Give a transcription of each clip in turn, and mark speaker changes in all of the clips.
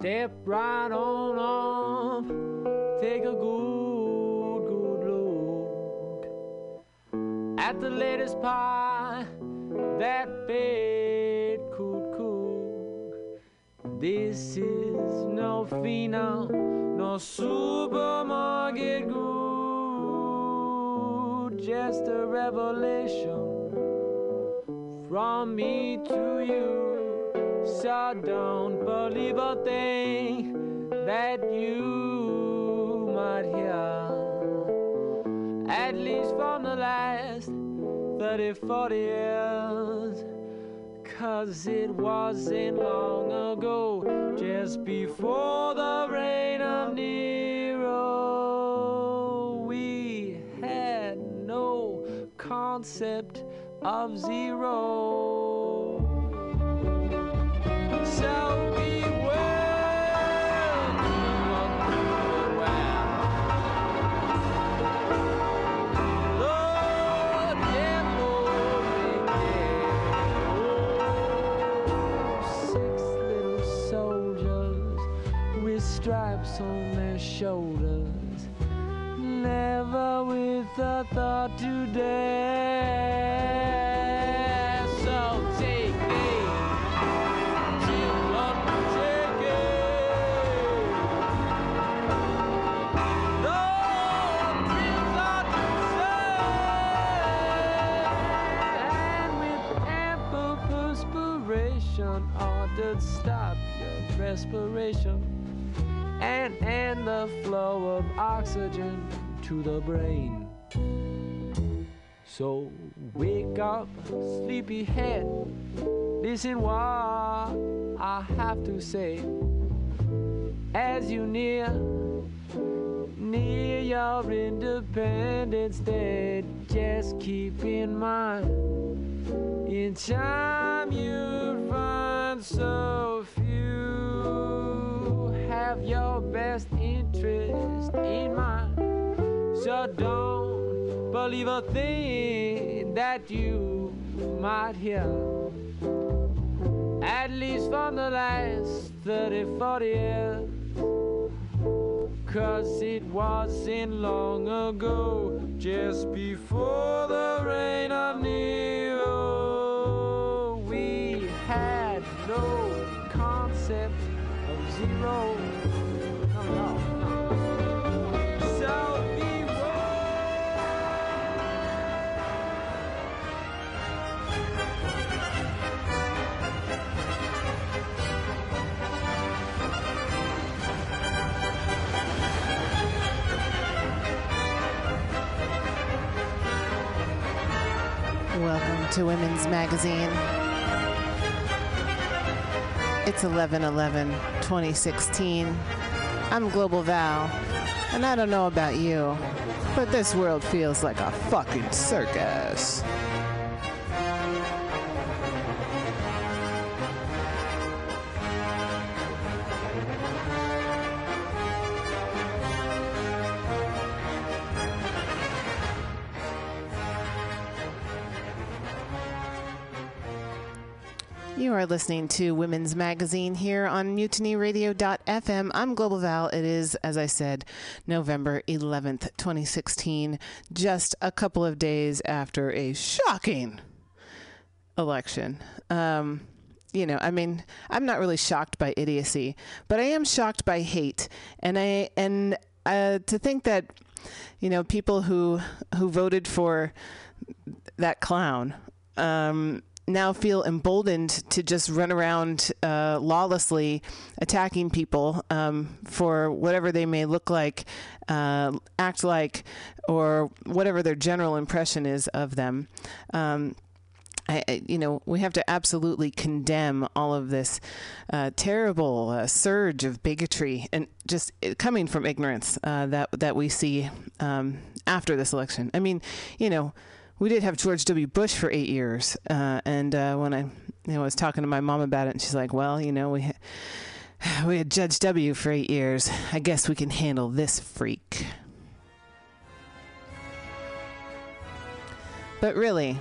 Speaker 1: Step right on off, take a good, good look at the latest pie that fate could cook. This is no phenom, no supermarket good, just a revelation from me to you. So don't believe a thing that you might hear. At least from the last 30, 40 years. Cause it wasn't long ago, just before the reign of Nero. We had no concept of zero. Stripes on their shoulders, never with a thought to respiration and end the flow of oxygen to the brain. So wake up, sleepy head. Listen what I have to say as you near near your independence day. Just keep in mind, in time you'll find so have your best interest in mind. So don't believe a thing that you might hear. At least from the last 30, 40 years. Cause it wasn't long ago, just before the reign of Nero. We had no concept of zero.
Speaker 2: Welcome to Women's Magazine. It's 11 11 2016. I'm Global Val, and I don't know about you, but this world feels like a fucking circus. Are listening to Women's Magazine here on mutinyradio.fm. I'm Global Val. It is, as I said, November 11th, 2016, just a couple of days after a shocking election. Um, you know, I mean, I'm not really shocked by idiocy, but I am shocked by hate. And I and uh, to think that, you know, people who who voted for that clown um, now feel emboldened to just run around uh, lawlessly attacking people um, for whatever they may look like, uh, act like, or whatever their general impression is of them. Um, I, you know, we have to absolutely condemn all of this uh, terrible uh, surge of bigotry and just coming from ignorance uh, that that we see um, after this election. I mean, you know, we did have George W. Bush for eight years, uh, and uh, when I, you know, was talking to my mom about it, and she's like, "Well, you know, we." Ha- we had George W for eight years. I guess we can handle this freak. But really,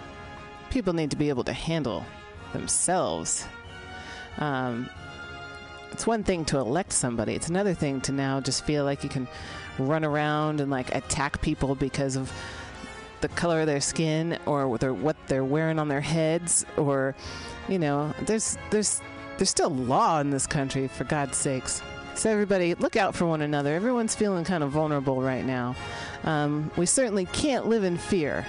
Speaker 2: people need to be able to handle themselves. Um, it's one thing to elect somebody, it's another thing to now just feel like you can run around and like attack people because of the color of their skin or what they're wearing on their heads or you know there's there's there's still law in this country for god's sakes so everybody look out for one another everyone's feeling kind of vulnerable right now um, we certainly can't live in fear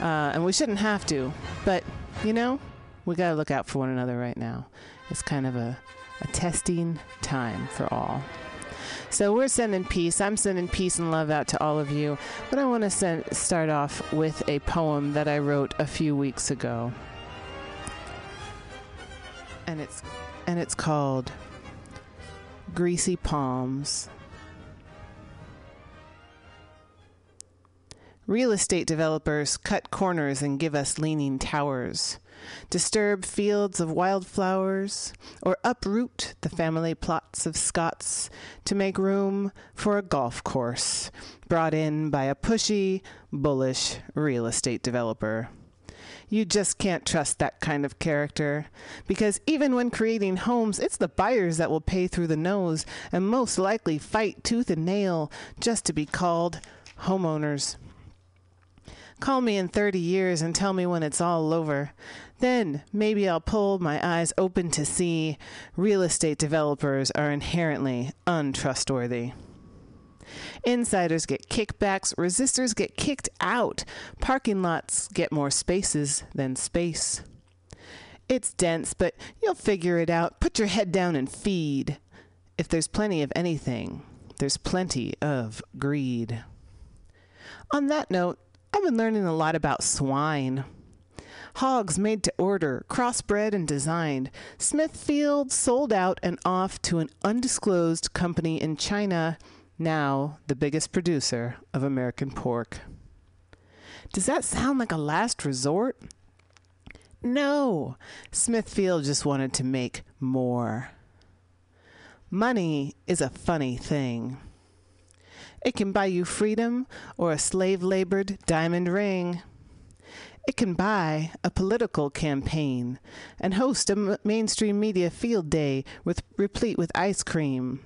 Speaker 2: uh, and we shouldn't have to. But, you know, we got to look out for one another right now. It's kind of a, a testing time for all. So we're sending peace. I'm sending peace and love out to all of you. But I want to start off with a poem that I wrote a few weeks ago. And it's and it's called Greasy Palms. Real estate developers cut corners and give us leaning towers, disturb fields of wildflowers, or uproot the family plots of Scots to make room for a golf course brought in by a pushy, bullish real estate developer. You just can't trust that kind of character. Because even when creating homes, it's the buyers that will pay through the nose and most likely fight tooth and nail just to be called homeowners. Call me in 30 years and tell me when it's all over. Then maybe I'll pull my eyes open to see real estate developers are inherently untrustworthy. Insiders get kickbacks, resistors get kicked out, parking lots get more spaces than space. It's dense, but you'll figure it out. Put your head down and feed. If there's plenty of anything, there's plenty of greed. On that note, I've been learning a lot about swine. Hogs made to order, crossbred and designed. Smithfield sold out and off to an undisclosed company in China, now the biggest producer of American pork. Does that sound like a last resort? No, Smithfield just wanted to make more. Money is a funny thing. It can buy you freedom or a slave labored diamond ring. It can buy a political campaign and host a mainstream media field day with replete with ice cream.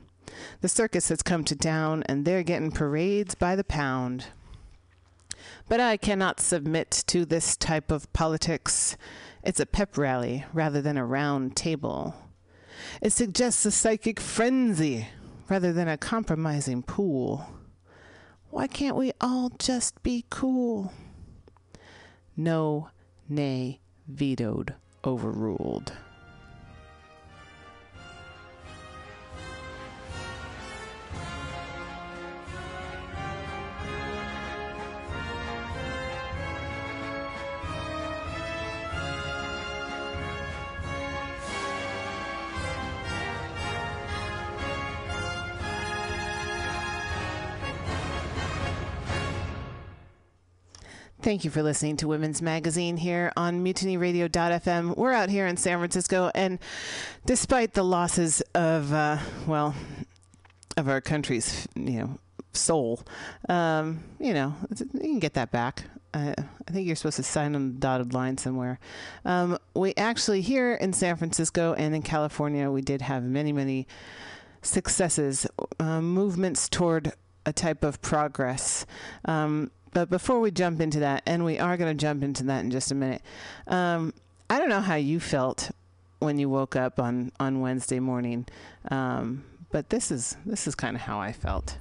Speaker 2: The circus has come to town and they're getting parades by the pound. But I cannot submit to this type of politics. It's a pep rally rather than a round table. It suggests a psychic frenzy rather than a compromising pool. Why can't we all just be cool? No, nay, vetoed, overruled. Thank you for listening to Women's Magazine here on MutinyRadio.fm. We're out here in San Francisco, and despite the losses of, uh, well, of our country's, you know, soul, um, you know, you can get that back. Uh, I think you're supposed to sign on the dotted line somewhere. Um, we actually, here in San Francisco and in California, we did have many, many successes, uh, movements toward a type of progress. Um, but before we jump into that, and we are going to jump into that in just a minute, um, I don't know how you felt when you woke up on on Wednesday morning, um, but this is this is kind of how I felt.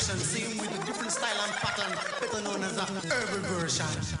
Speaker 3: version, same with a different style and pattern, better known as a herbal version.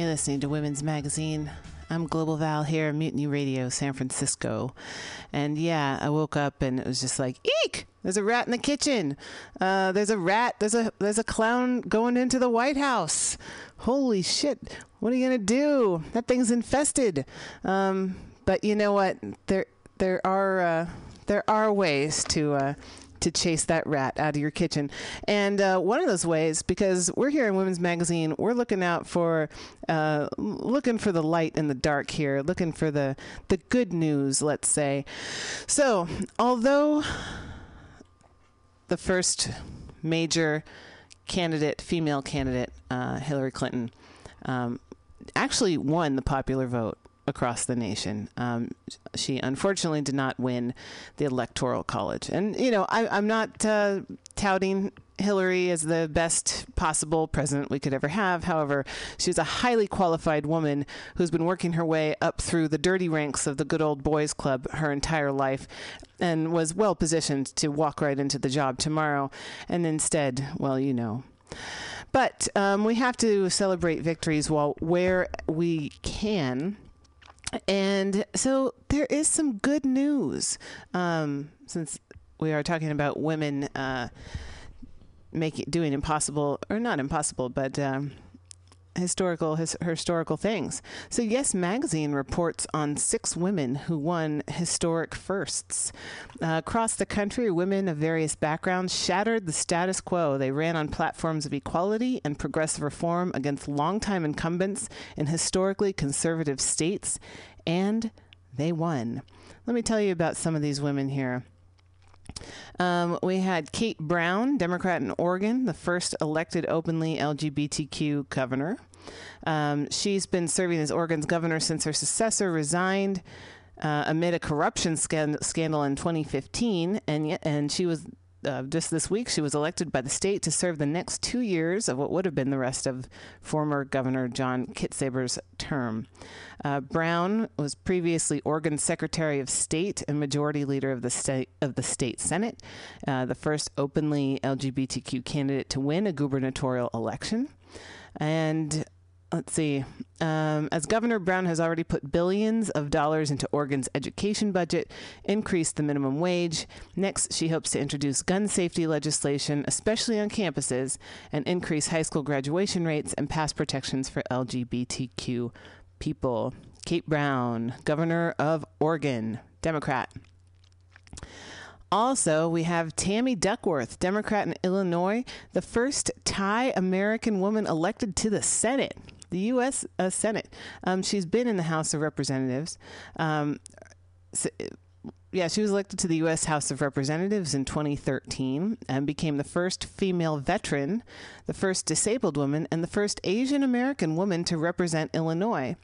Speaker 2: You're listening to Women's Magazine. I'm Global Val here Mutiny Radio, San Francisco. And yeah, I woke up and it was just like, eek! There's a rat in the kitchen. Uh, there's a rat. There's a there's a clown going into the White House. Holy shit! What are you gonna do? That thing's infested. Um, but you know what? There there are uh, there are ways to uh, to chase that rat out of your kitchen. And uh, one of those ways, because we're here in Women's Magazine, we're looking out for, uh, looking for the light in the dark here, looking for the the good news, let's say. So, although the first major candidate, female candidate, uh, Hillary Clinton, um, actually won the popular vote across the nation. Um, she unfortunately did not win the electoral college, and you know I, am not uh, touting Hillary as the best possible president we could ever have. However, she's a highly qualified woman who's been working her way up through the dirty ranks of the good old boys club her entire life and was well positioned to walk right into the job tomorrow. And instead, well, you know. But um, we have to celebrate victories while where we can and so there is some good news um, since we are talking about women uh, making doing impossible or not impossible, but um, historical his, historical things. So Yes Magazine reports on six women who won historic firsts uh, across the country. Women of various backgrounds shattered the status quo. They ran on platforms of equality and progressive reform against longtime incumbents in historically conservative states, and they won. Let me tell you about some of these women here. Um, we had Kate Brown, Democrat in Oregon, the first elected openly LGBTQ governor. Um, she's been serving as Oregon's governor since her successor resigned uh, amid a corruption scandal in 2015, and and she was uh, just this week, she was elected by the state to serve the next two years of what would have been the rest of former Governor John Kitzhaber's term. Uh, Brown was previously Oregon Secretary of State and Majority Leader of the state of the state Senate, uh, the first openly LGBTQ candidate to win a gubernatorial election, and let's see. Um, as Governor Brown has already put billions of dollars into Oregon's education budget, increased the minimum wage. Next, she hopes to introduce gun safety legislation, especially on campuses, and increase high school graduation rates and pass protections for LGBTQ people. Kate Brown, Governor of Oregon, Democrat. Also, we have Tammy Duckworth, Democrat in Illinois, the first Thai American woman elected to the Senate the U.S. Uh, Senate. Um, she's been in the House of Representatives. Um, so, yeah, she was elected to the U.S. House of Representatives in 2013 and became the first female veteran, the first disabled woman, and the first Asian American woman to represent Illinois.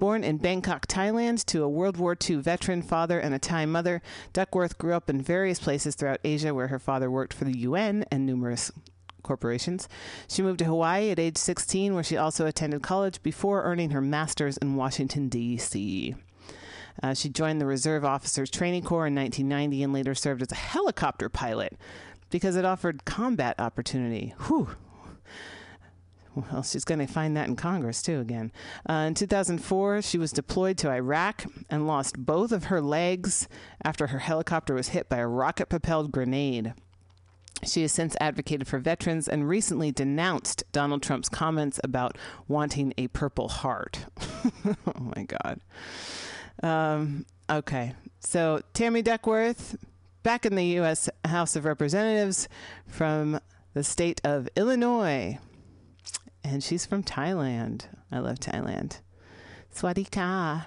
Speaker 2: Born in Bangkok, Thailand, to a World War II veteran father and a Thai mother, Duckworth grew up in various places throughout Asia where her father worked for the UN and numerous corporations. She moved to Hawaii at age 16, where she also attended college before earning her master's in Washington, D.C. Uh, she joined the Reserve Officers Training Corps in 1990 and later served as a helicopter pilot because it offered combat opportunity. Whew. Well, she's going to find that in Congress too again. Uh, in 2004, she was deployed to Iraq and lost both of her legs after her helicopter was hit by a rocket propelled grenade. She has since advocated for veterans and recently denounced Donald Trump's comments about wanting a Purple Heart. oh my God. Um, okay. So Tammy Duckworth, back in the U.S. House of Representatives from the state of Illinois. And she's from Thailand. I love Thailand. Swadika.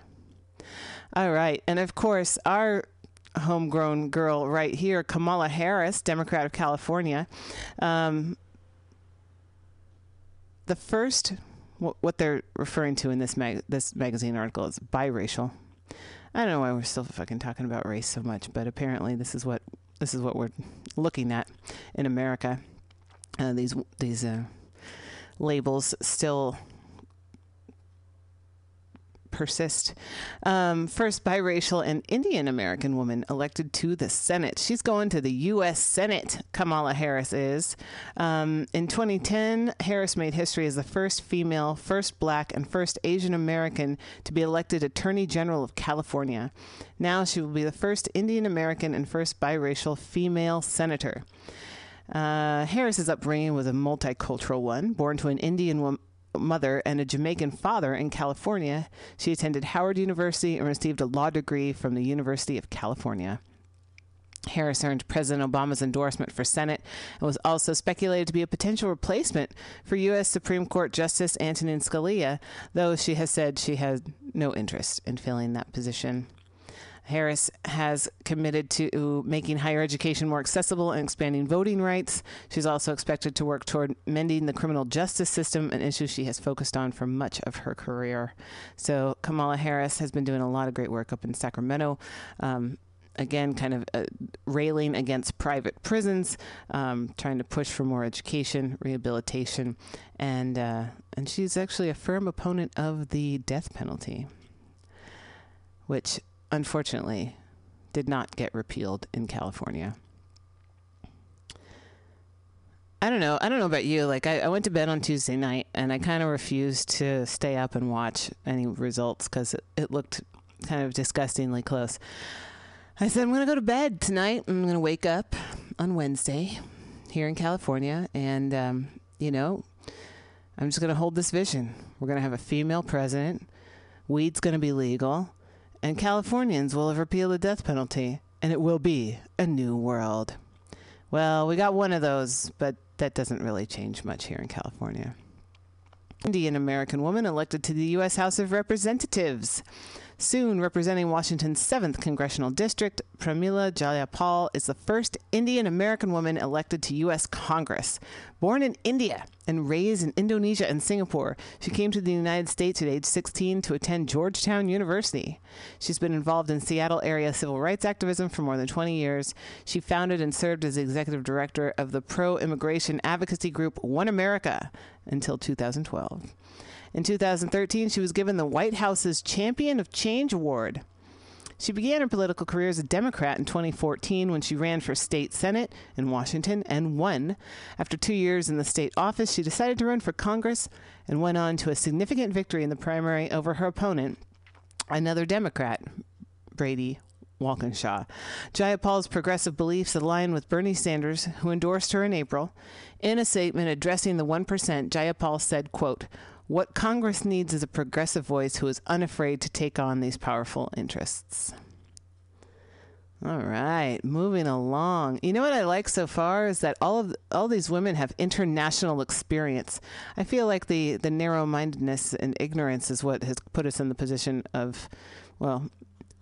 Speaker 2: All right. And of course, our homegrown girl right here, Kamala Harris, Democrat of California. Um, the first, what they're referring to in this mag- this magazine article is biracial. I don't know why we're still fucking talking about race so much, but apparently this is what this is what we're looking at in America. Uh, these these uh, labels still persist. Um, first biracial and Indian American woman elected to the Senate. She's going to the U.S. Senate, Kamala Harris is. Um, in 2010, Harris made history as the first female, first black, and first Asian American to be elected Attorney General of California. Now she will be the first Indian American and first biracial female senator. Uh, Harris's upbringing was a multicultural one. Born to an Indian woman mother and a Jamaican father in California, she attended Howard University and received a law degree from the University of California. Harris earned President Obama's endorsement for Senate and was also speculated to be a potential replacement for U.S. Supreme Court Justice Antonin Scalia, though she has said she has no interest in filling that position. Harris has committed to making higher education more accessible and expanding voting rights. She's also expected to work toward mending the criminal justice system, an issue she has focused on for much of her career. So, Kamala Harris has been doing a lot of great work up in Sacramento. Um, again, kind of uh, railing against private prisons, um, trying to push for more education, rehabilitation, and uh, and she's actually a firm opponent of the death penalty, which unfortunately, did not get repealed in California. I don't know. I don't know about you. Like, I, I went to bed on Tuesday night and I kind of refused to stay up and watch any results because it, it looked kind of disgustingly close. I said, I'm going to go to bed tonight. I'm going to wake up on Wednesday here in California. And, um, you know, I'm just going to hold this vision. We're going to have a female president. Weed's going to be legal and Californians will have repealed the death penalty, and it will be a new world. Well, we got one of those, but that doesn't really change much here in California. Indian American woman elected to the U.S. House of Representatives. Soon representing Washington's 7th congressional district, Pramila Jayapal is the first Indian American woman elected to U.S. Congress. Born in India and raised in Indonesia and Singapore, she came to the United States at age 16 to attend Georgetown University. She's been involved in Seattle area civil rights activism for more than 20 years. She founded and served as executive director of the pro immigration advocacy group One America until 2012. In 2013, she was given the White House's Champion of Change Award. She began her political career as a Democrat in 2014 when she ran for state senate in Washington and won. After two years in the state office, she decided to run for Congress and went on to a significant victory in the primary over her opponent, another Democrat, Brady Walkinshaw. Jayapal's progressive beliefs align with Bernie Sanders, who endorsed her in April. In a statement addressing the 1%, Jayapal said, quote, what Congress needs is a progressive voice who is unafraid to take on these powerful interests. All right, moving along. You know what I like so far is that all of all these women have international experience. I feel like the the narrow-mindedness and ignorance is what has put us in the position of well,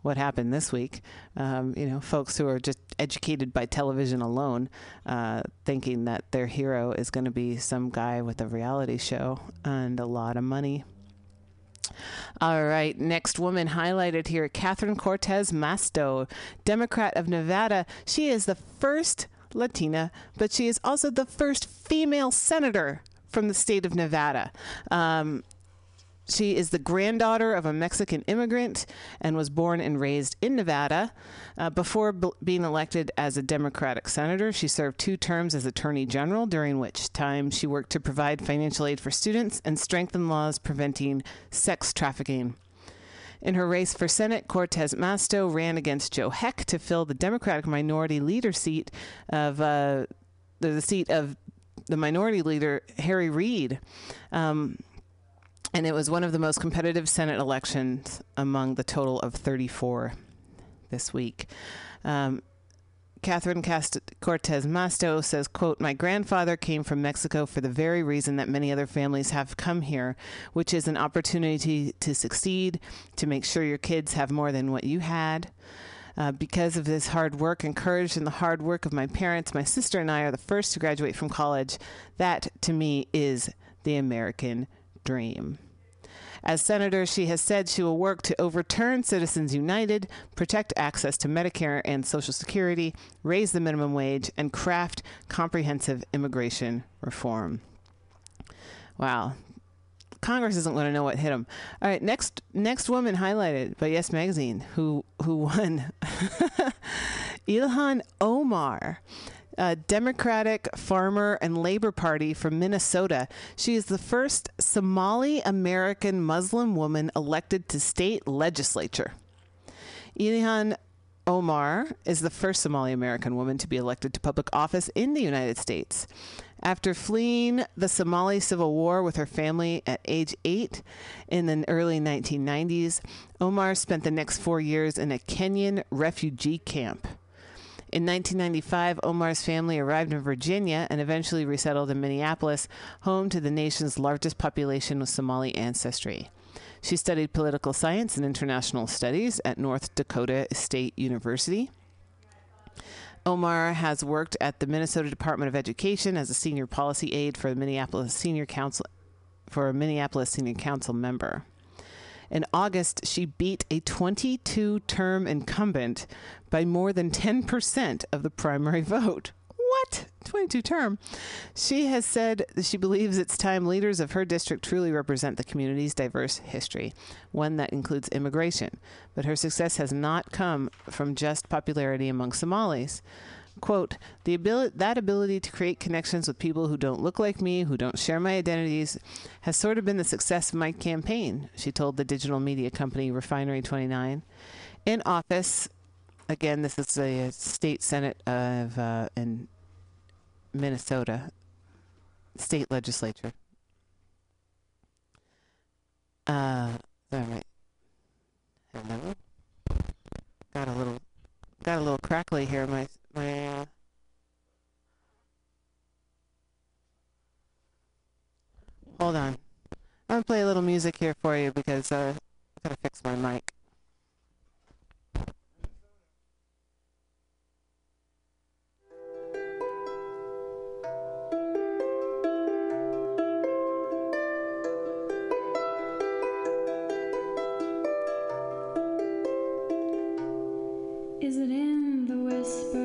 Speaker 2: what happened this week. Um, you know, folks who are just educated by television alone, uh, thinking that their hero is going to be some guy with a reality show and a lot of money. All right, next woman highlighted here Catherine Cortez Masto, Democrat of Nevada. She is the first Latina, but she is also the first female senator from the state of Nevada. Um, she is the granddaughter of a Mexican immigrant and was born and raised in Nevada. Uh, before b- being elected as a Democratic senator, she served two terms as Attorney General, during which time she worked to provide financial aid for students and strengthen laws preventing sex trafficking. In her race for Senate, Cortez Masto ran against Joe Heck to fill the Democratic minority leader seat of uh, the seat of the minority leader Harry Reid. Um, and it was one of the most competitive Senate elections among the total of 34 this week. Um, Catherine Cast- Cortez Masto says, quote, My grandfather came from Mexico for the very reason that many other families have come here, which is an opportunity to succeed, to make sure your kids have more than what you had. Uh, because of this hard work, encouraged in the hard work of my parents, my sister and I are the first to graduate from college. That, to me, is the American dream. As senator, she has said she will work to overturn Citizens United, protect access to Medicare and Social Security, raise the minimum wage, and craft comprehensive immigration reform. Wow. Congress isn't going to know what hit them. All right, next next woman highlighted by Yes Magazine, who who won, Ilhan Omar uh, Democratic Farmer and Labor Party from Minnesota. She is the first Somali American Muslim woman elected to state legislature. Ilhan Omar is the first Somali American woman to be elected to public office in the United States. After fleeing the Somali Civil War with her family at age eight in the early 1990s, Omar spent the next four years in a Kenyan refugee camp. In 1995, Omar's family arrived in Virginia and eventually resettled in Minneapolis, home to the nation's largest population with Somali ancestry. She studied political science and international studies at North Dakota State University. Omar has worked at the Minnesota Department of Education as a senior policy aide for the Minneapolis Senior Council for a Minneapolis Senior Council member. In August, she beat a 22 term incumbent by more than 10% of the primary vote. What? 22 term. She has said she believes it's time leaders of her district truly represent the community's diverse history, one that includes immigration. But her success has not come from just popularity among Somalis quote the ability that ability to create connections with people who don't look like me who don't share my identities has sort of been the success of my campaign she told the digital media company refinery 29 in office again this is a state senate of uh, in minnesota state legislature. Uh all right? Hello? Got a little got a little crackly here my hold on. I'm gonna play a little music here for you because uh, I gotta fix my mic.
Speaker 4: Is it in the whisper?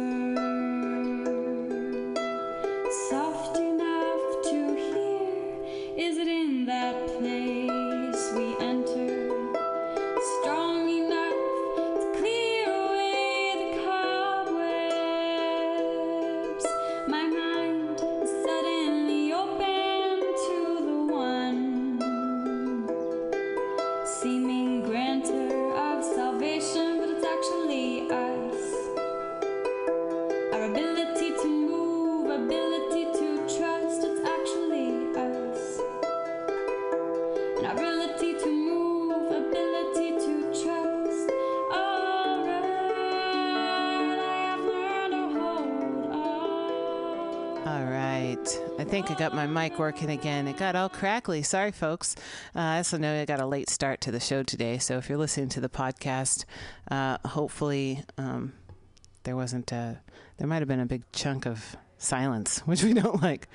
Speaker 2: Think I got my mic working again. It got all crackly. Sorry, folks. Uh, I also know I got a late start to the show today. So if you're listening to the podcast, uh, hopefully um, there wasn't a, there might have been a big chunk of silence, which we don't like.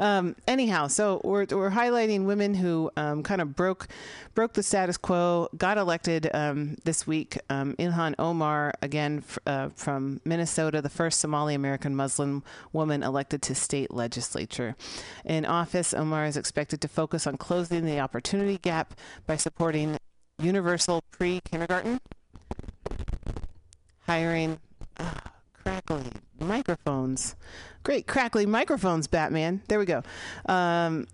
Speaker 2: Um, anyhow, so we're, we're highlighting women who um, kind of broke broke the status quo, got elected um, this week. Um, Ilhan Omar, again f- uh, from Minnesota, the first Somali American Muslim woman elected to state legislature. In office, Omar is expected to focus on closing the opportunity gap by supporting universal pre kindergarten, hiring. ah, crackly microphones. Great crackly microphones, Batman. There we go. Um,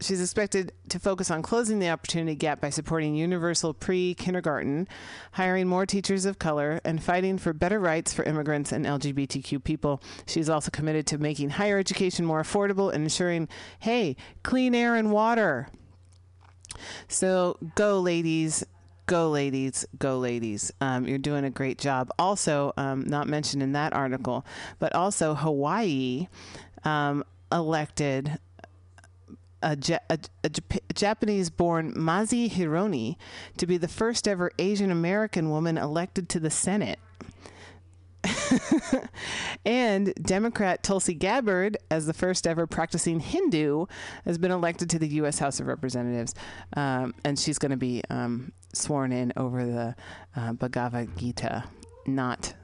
Speaker 2: She's expected to focus on closing the opportunity gap by supporting universal pre kindergarten, hiring more teachers of color, and fighting for better rights for immigrants and LGBTQ people. She's also committed to making higher education more affordable and ensuring, hey, clean air and water. So go, ladies. Go, ladies. Go, ladies. Um, you're doing a great job. Also, um, not mentioned in that article, but also Hawaii um, elected a, a, a Jap- Japanese born Mazie Hirono to be the first ever Asian American woman elected to the Senate. and Democrat Tulsi Gabbard, as the first ever practicing Hindu, has been elected to the U.S. House of Representatives. Um, and she's going to be um, sworn in over the uh, Bhagavad Gita, not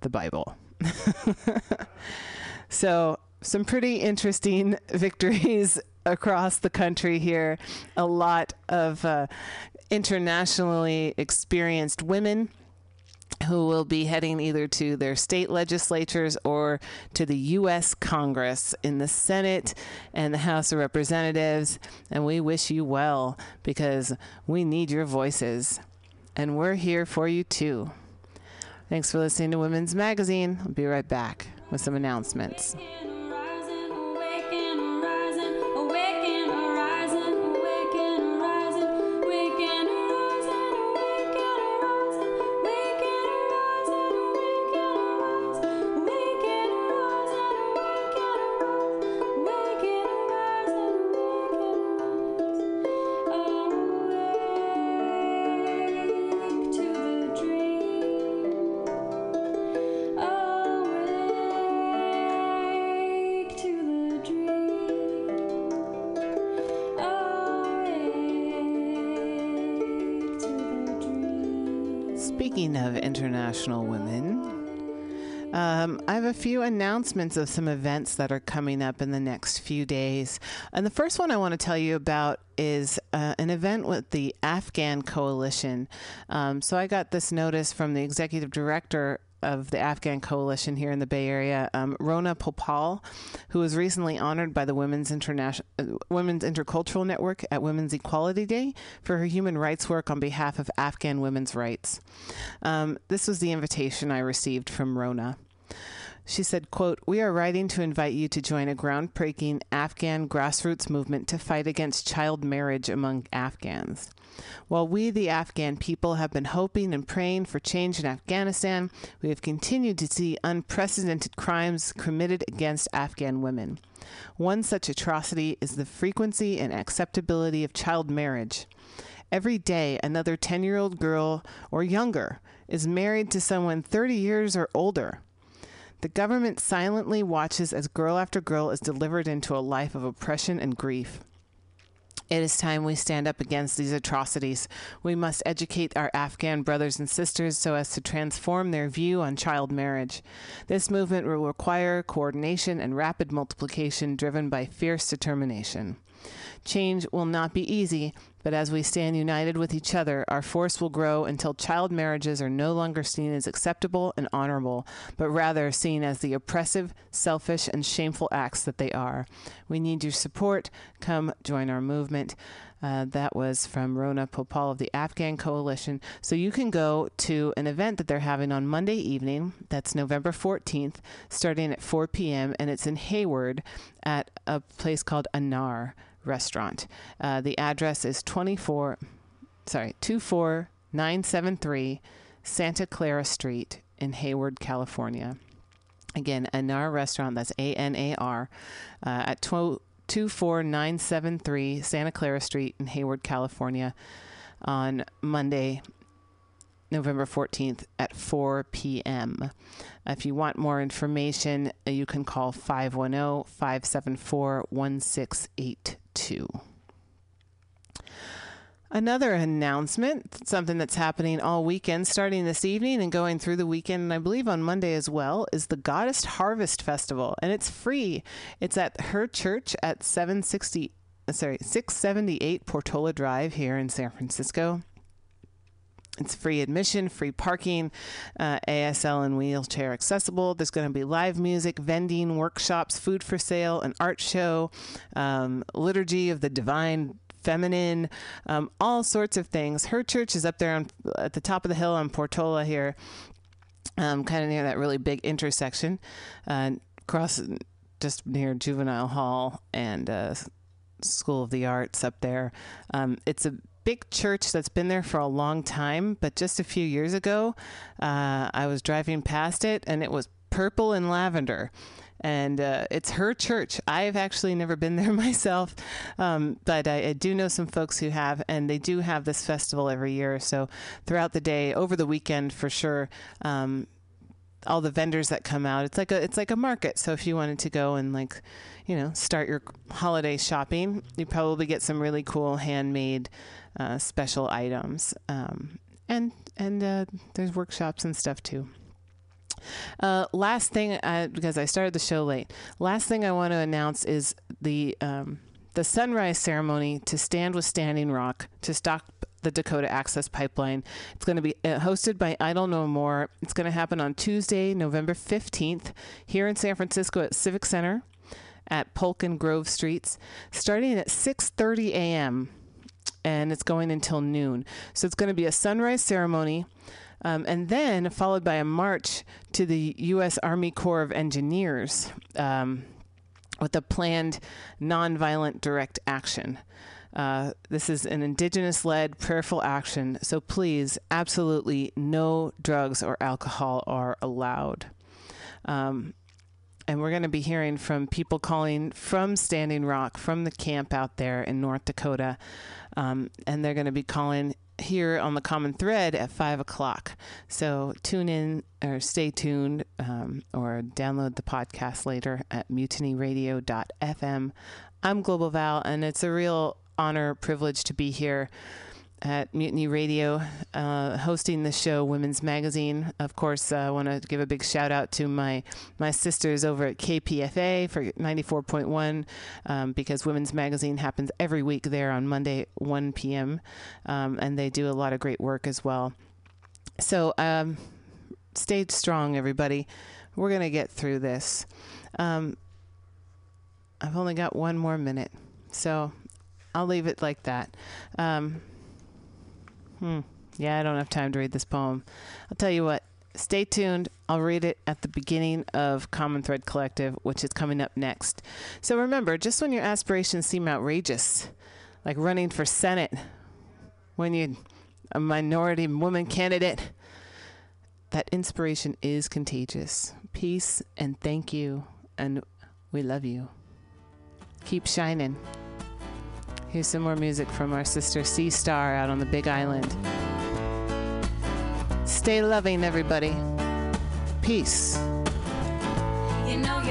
Speaker 2: the Bible. so, some pretty interesting victories across the country here. A lot of uh, internationally experienced women who will be heading either to their state legislatures or to the U.S. Congress in the Senate and the House of Representatives. And we wish you well because we need your voices. And we're here for you too. Thanks for listening to Women's Magazine. I'll be right back with some announcements. Few announcements of some events that are coming up in the next few days. And the first one I want to tell you about is uh, an event with the Afghan Coalition. Um, so I got this notice from the executive director of the Afghan Coalition here in the Bay Area, um, Rona Popal, who was recently honored by the Women's International uh, Women's Intercultural Network at Women's Equality Day for her human rights work on behalf of Afghan women's rights. Um, this was the invitation I received from Rona. She said, quote, We are writing to invite you to join a groundbreaking Afghan grassroots movement to fight against child marriage among Afghans. While we, the Afghan people, have been hoping and praying for change in Afghanistan, we have continued to see unprecedented crimes committed against Afghan women. One such atrocity is the frequency and acceptability of child marriage. Every day, another 10 year old girl or younger is married to someone 30 years or older. The government silently watches as girl after girl is delivered into a life of oppression and grief. It is time we stand up against these atrocities. We must educate our Afghan brothers and sisters so as to transform their view on child marriage. This movement will require coordination and rapid multiplication driven by fierce determination. Change will not be easy, but as we stand united with each other, our force will grow until child marriages are no longer seen as acceptable and honorable, but rather seen as the oppressive, selfish, and shameful acts that they are. We need your support. Come join our movement. Uh, that was from Rona Popal of the Afghan Coalition. So you can go to an event that they're having on Monday evening. That's November 14th, starting at 4 p.m. And it's in Hayward at a place called Anar Restaurant. Uh, the address is 24, sorry, 24973 Santa Clara Street in Hayward, California. Again, Anar Restaurant, that's A N A R, uh, at 12. 24973 Santa Clara Street in Hayward, California on Monday, November 14th at 4 p.m. If you want more information, you can call 510 574 1682. Another announcement, something that's happening all weekend, starting this evening and going through the weekend, and I believe on Monday as well, is the Goddess Harvest Festival, and it's free. It's at her church at 760, uh, sorry, 678 Portola Drive here in San Francisco. It's free admission, free parking, uh, ASL and wheelchair accessible. There's going to be live music, vending, workshops, food for sale, an art show, um, liturgy of the divine feminine, um, all sorts of things. Her church is up there on, at the top of the hill on Portola here, um, kind of near that really big intersection, uh, across just near Juvenile Hall and uh, School of the Arts up there. Um, it's a big church that's been there for a long time, but just a few years ago, uh, I was driving past it and it was purple and lavender and uh, it's her church. I've actually never been there myself, um, but I, I, do know some folks who have, and they do have this festival every year. So throughout the day, over the weekend for sure. Um, all the vendors that come out, it's like a it's like a market. So if you wanted to go and like, you know, start your holiday shopping, you probably get some really cool handmade uh, special items. Um, and and uh, there's workshops and stuff too. Uh, last thing, uh, because I started the show late. Last thing I want to announce is the um, the sunrise ceremony to stand with Standing Rock to stop the Dakota Access Pipeline. It's going to be uh, hosted by Idle No More. It's going to happen on Tuesday, November 15th, here in San Francisco at Civic Center at Polk and Grove Streets, starting at 6:30 a.m. and it's going until noon. So it's going to be a sunrise ceremony um, and then followed by a march to the U.S. Army Corps of Engineers um, with a planned nonviolent direct action. Uh, this is an indigenous led prayerful action, so please, absolutely no drugs or alcohol are allowed. Um, and we're going to be hearing from people calling from Standing Rock, from the camp out there in North Dakota. Um, and they're going to be calling here on the common thread at five o'clock. So tune in or stay tuned um, or download the podcast later at mutinyradio.fm. I'm Global Val, and it's a real honor, privilege to be here at Mutiny Radio, uh, hosting the show Women's Magazine. Of course, I want to give a big shout out to my my sisters over at KPFA for 94.1 um, because Women's Magazine happens every week there on Monday 1 p.m. Um, and they do a lot of great work as well. So um, stay strong, everybody. We're gonna get through this. Um, I've only got one more minute, so I'll leave it like that. Um, Hmm. Yeah, I don't have time to read this poem. I'll tell you what. Stay tuned. I'll read it at the beginning of Common Thread Collective, which is coming up next. So remember, just when your aspirations seem outrageous, like running for Senate, when you're a minority woman candidate, that inspiration is contagious. Peace and thank you, and we love you. Keep shining. Here's some more music from our sister Sea Star out on the Big Island. Stay loving, everybody. Peace.
Speaker 4: You know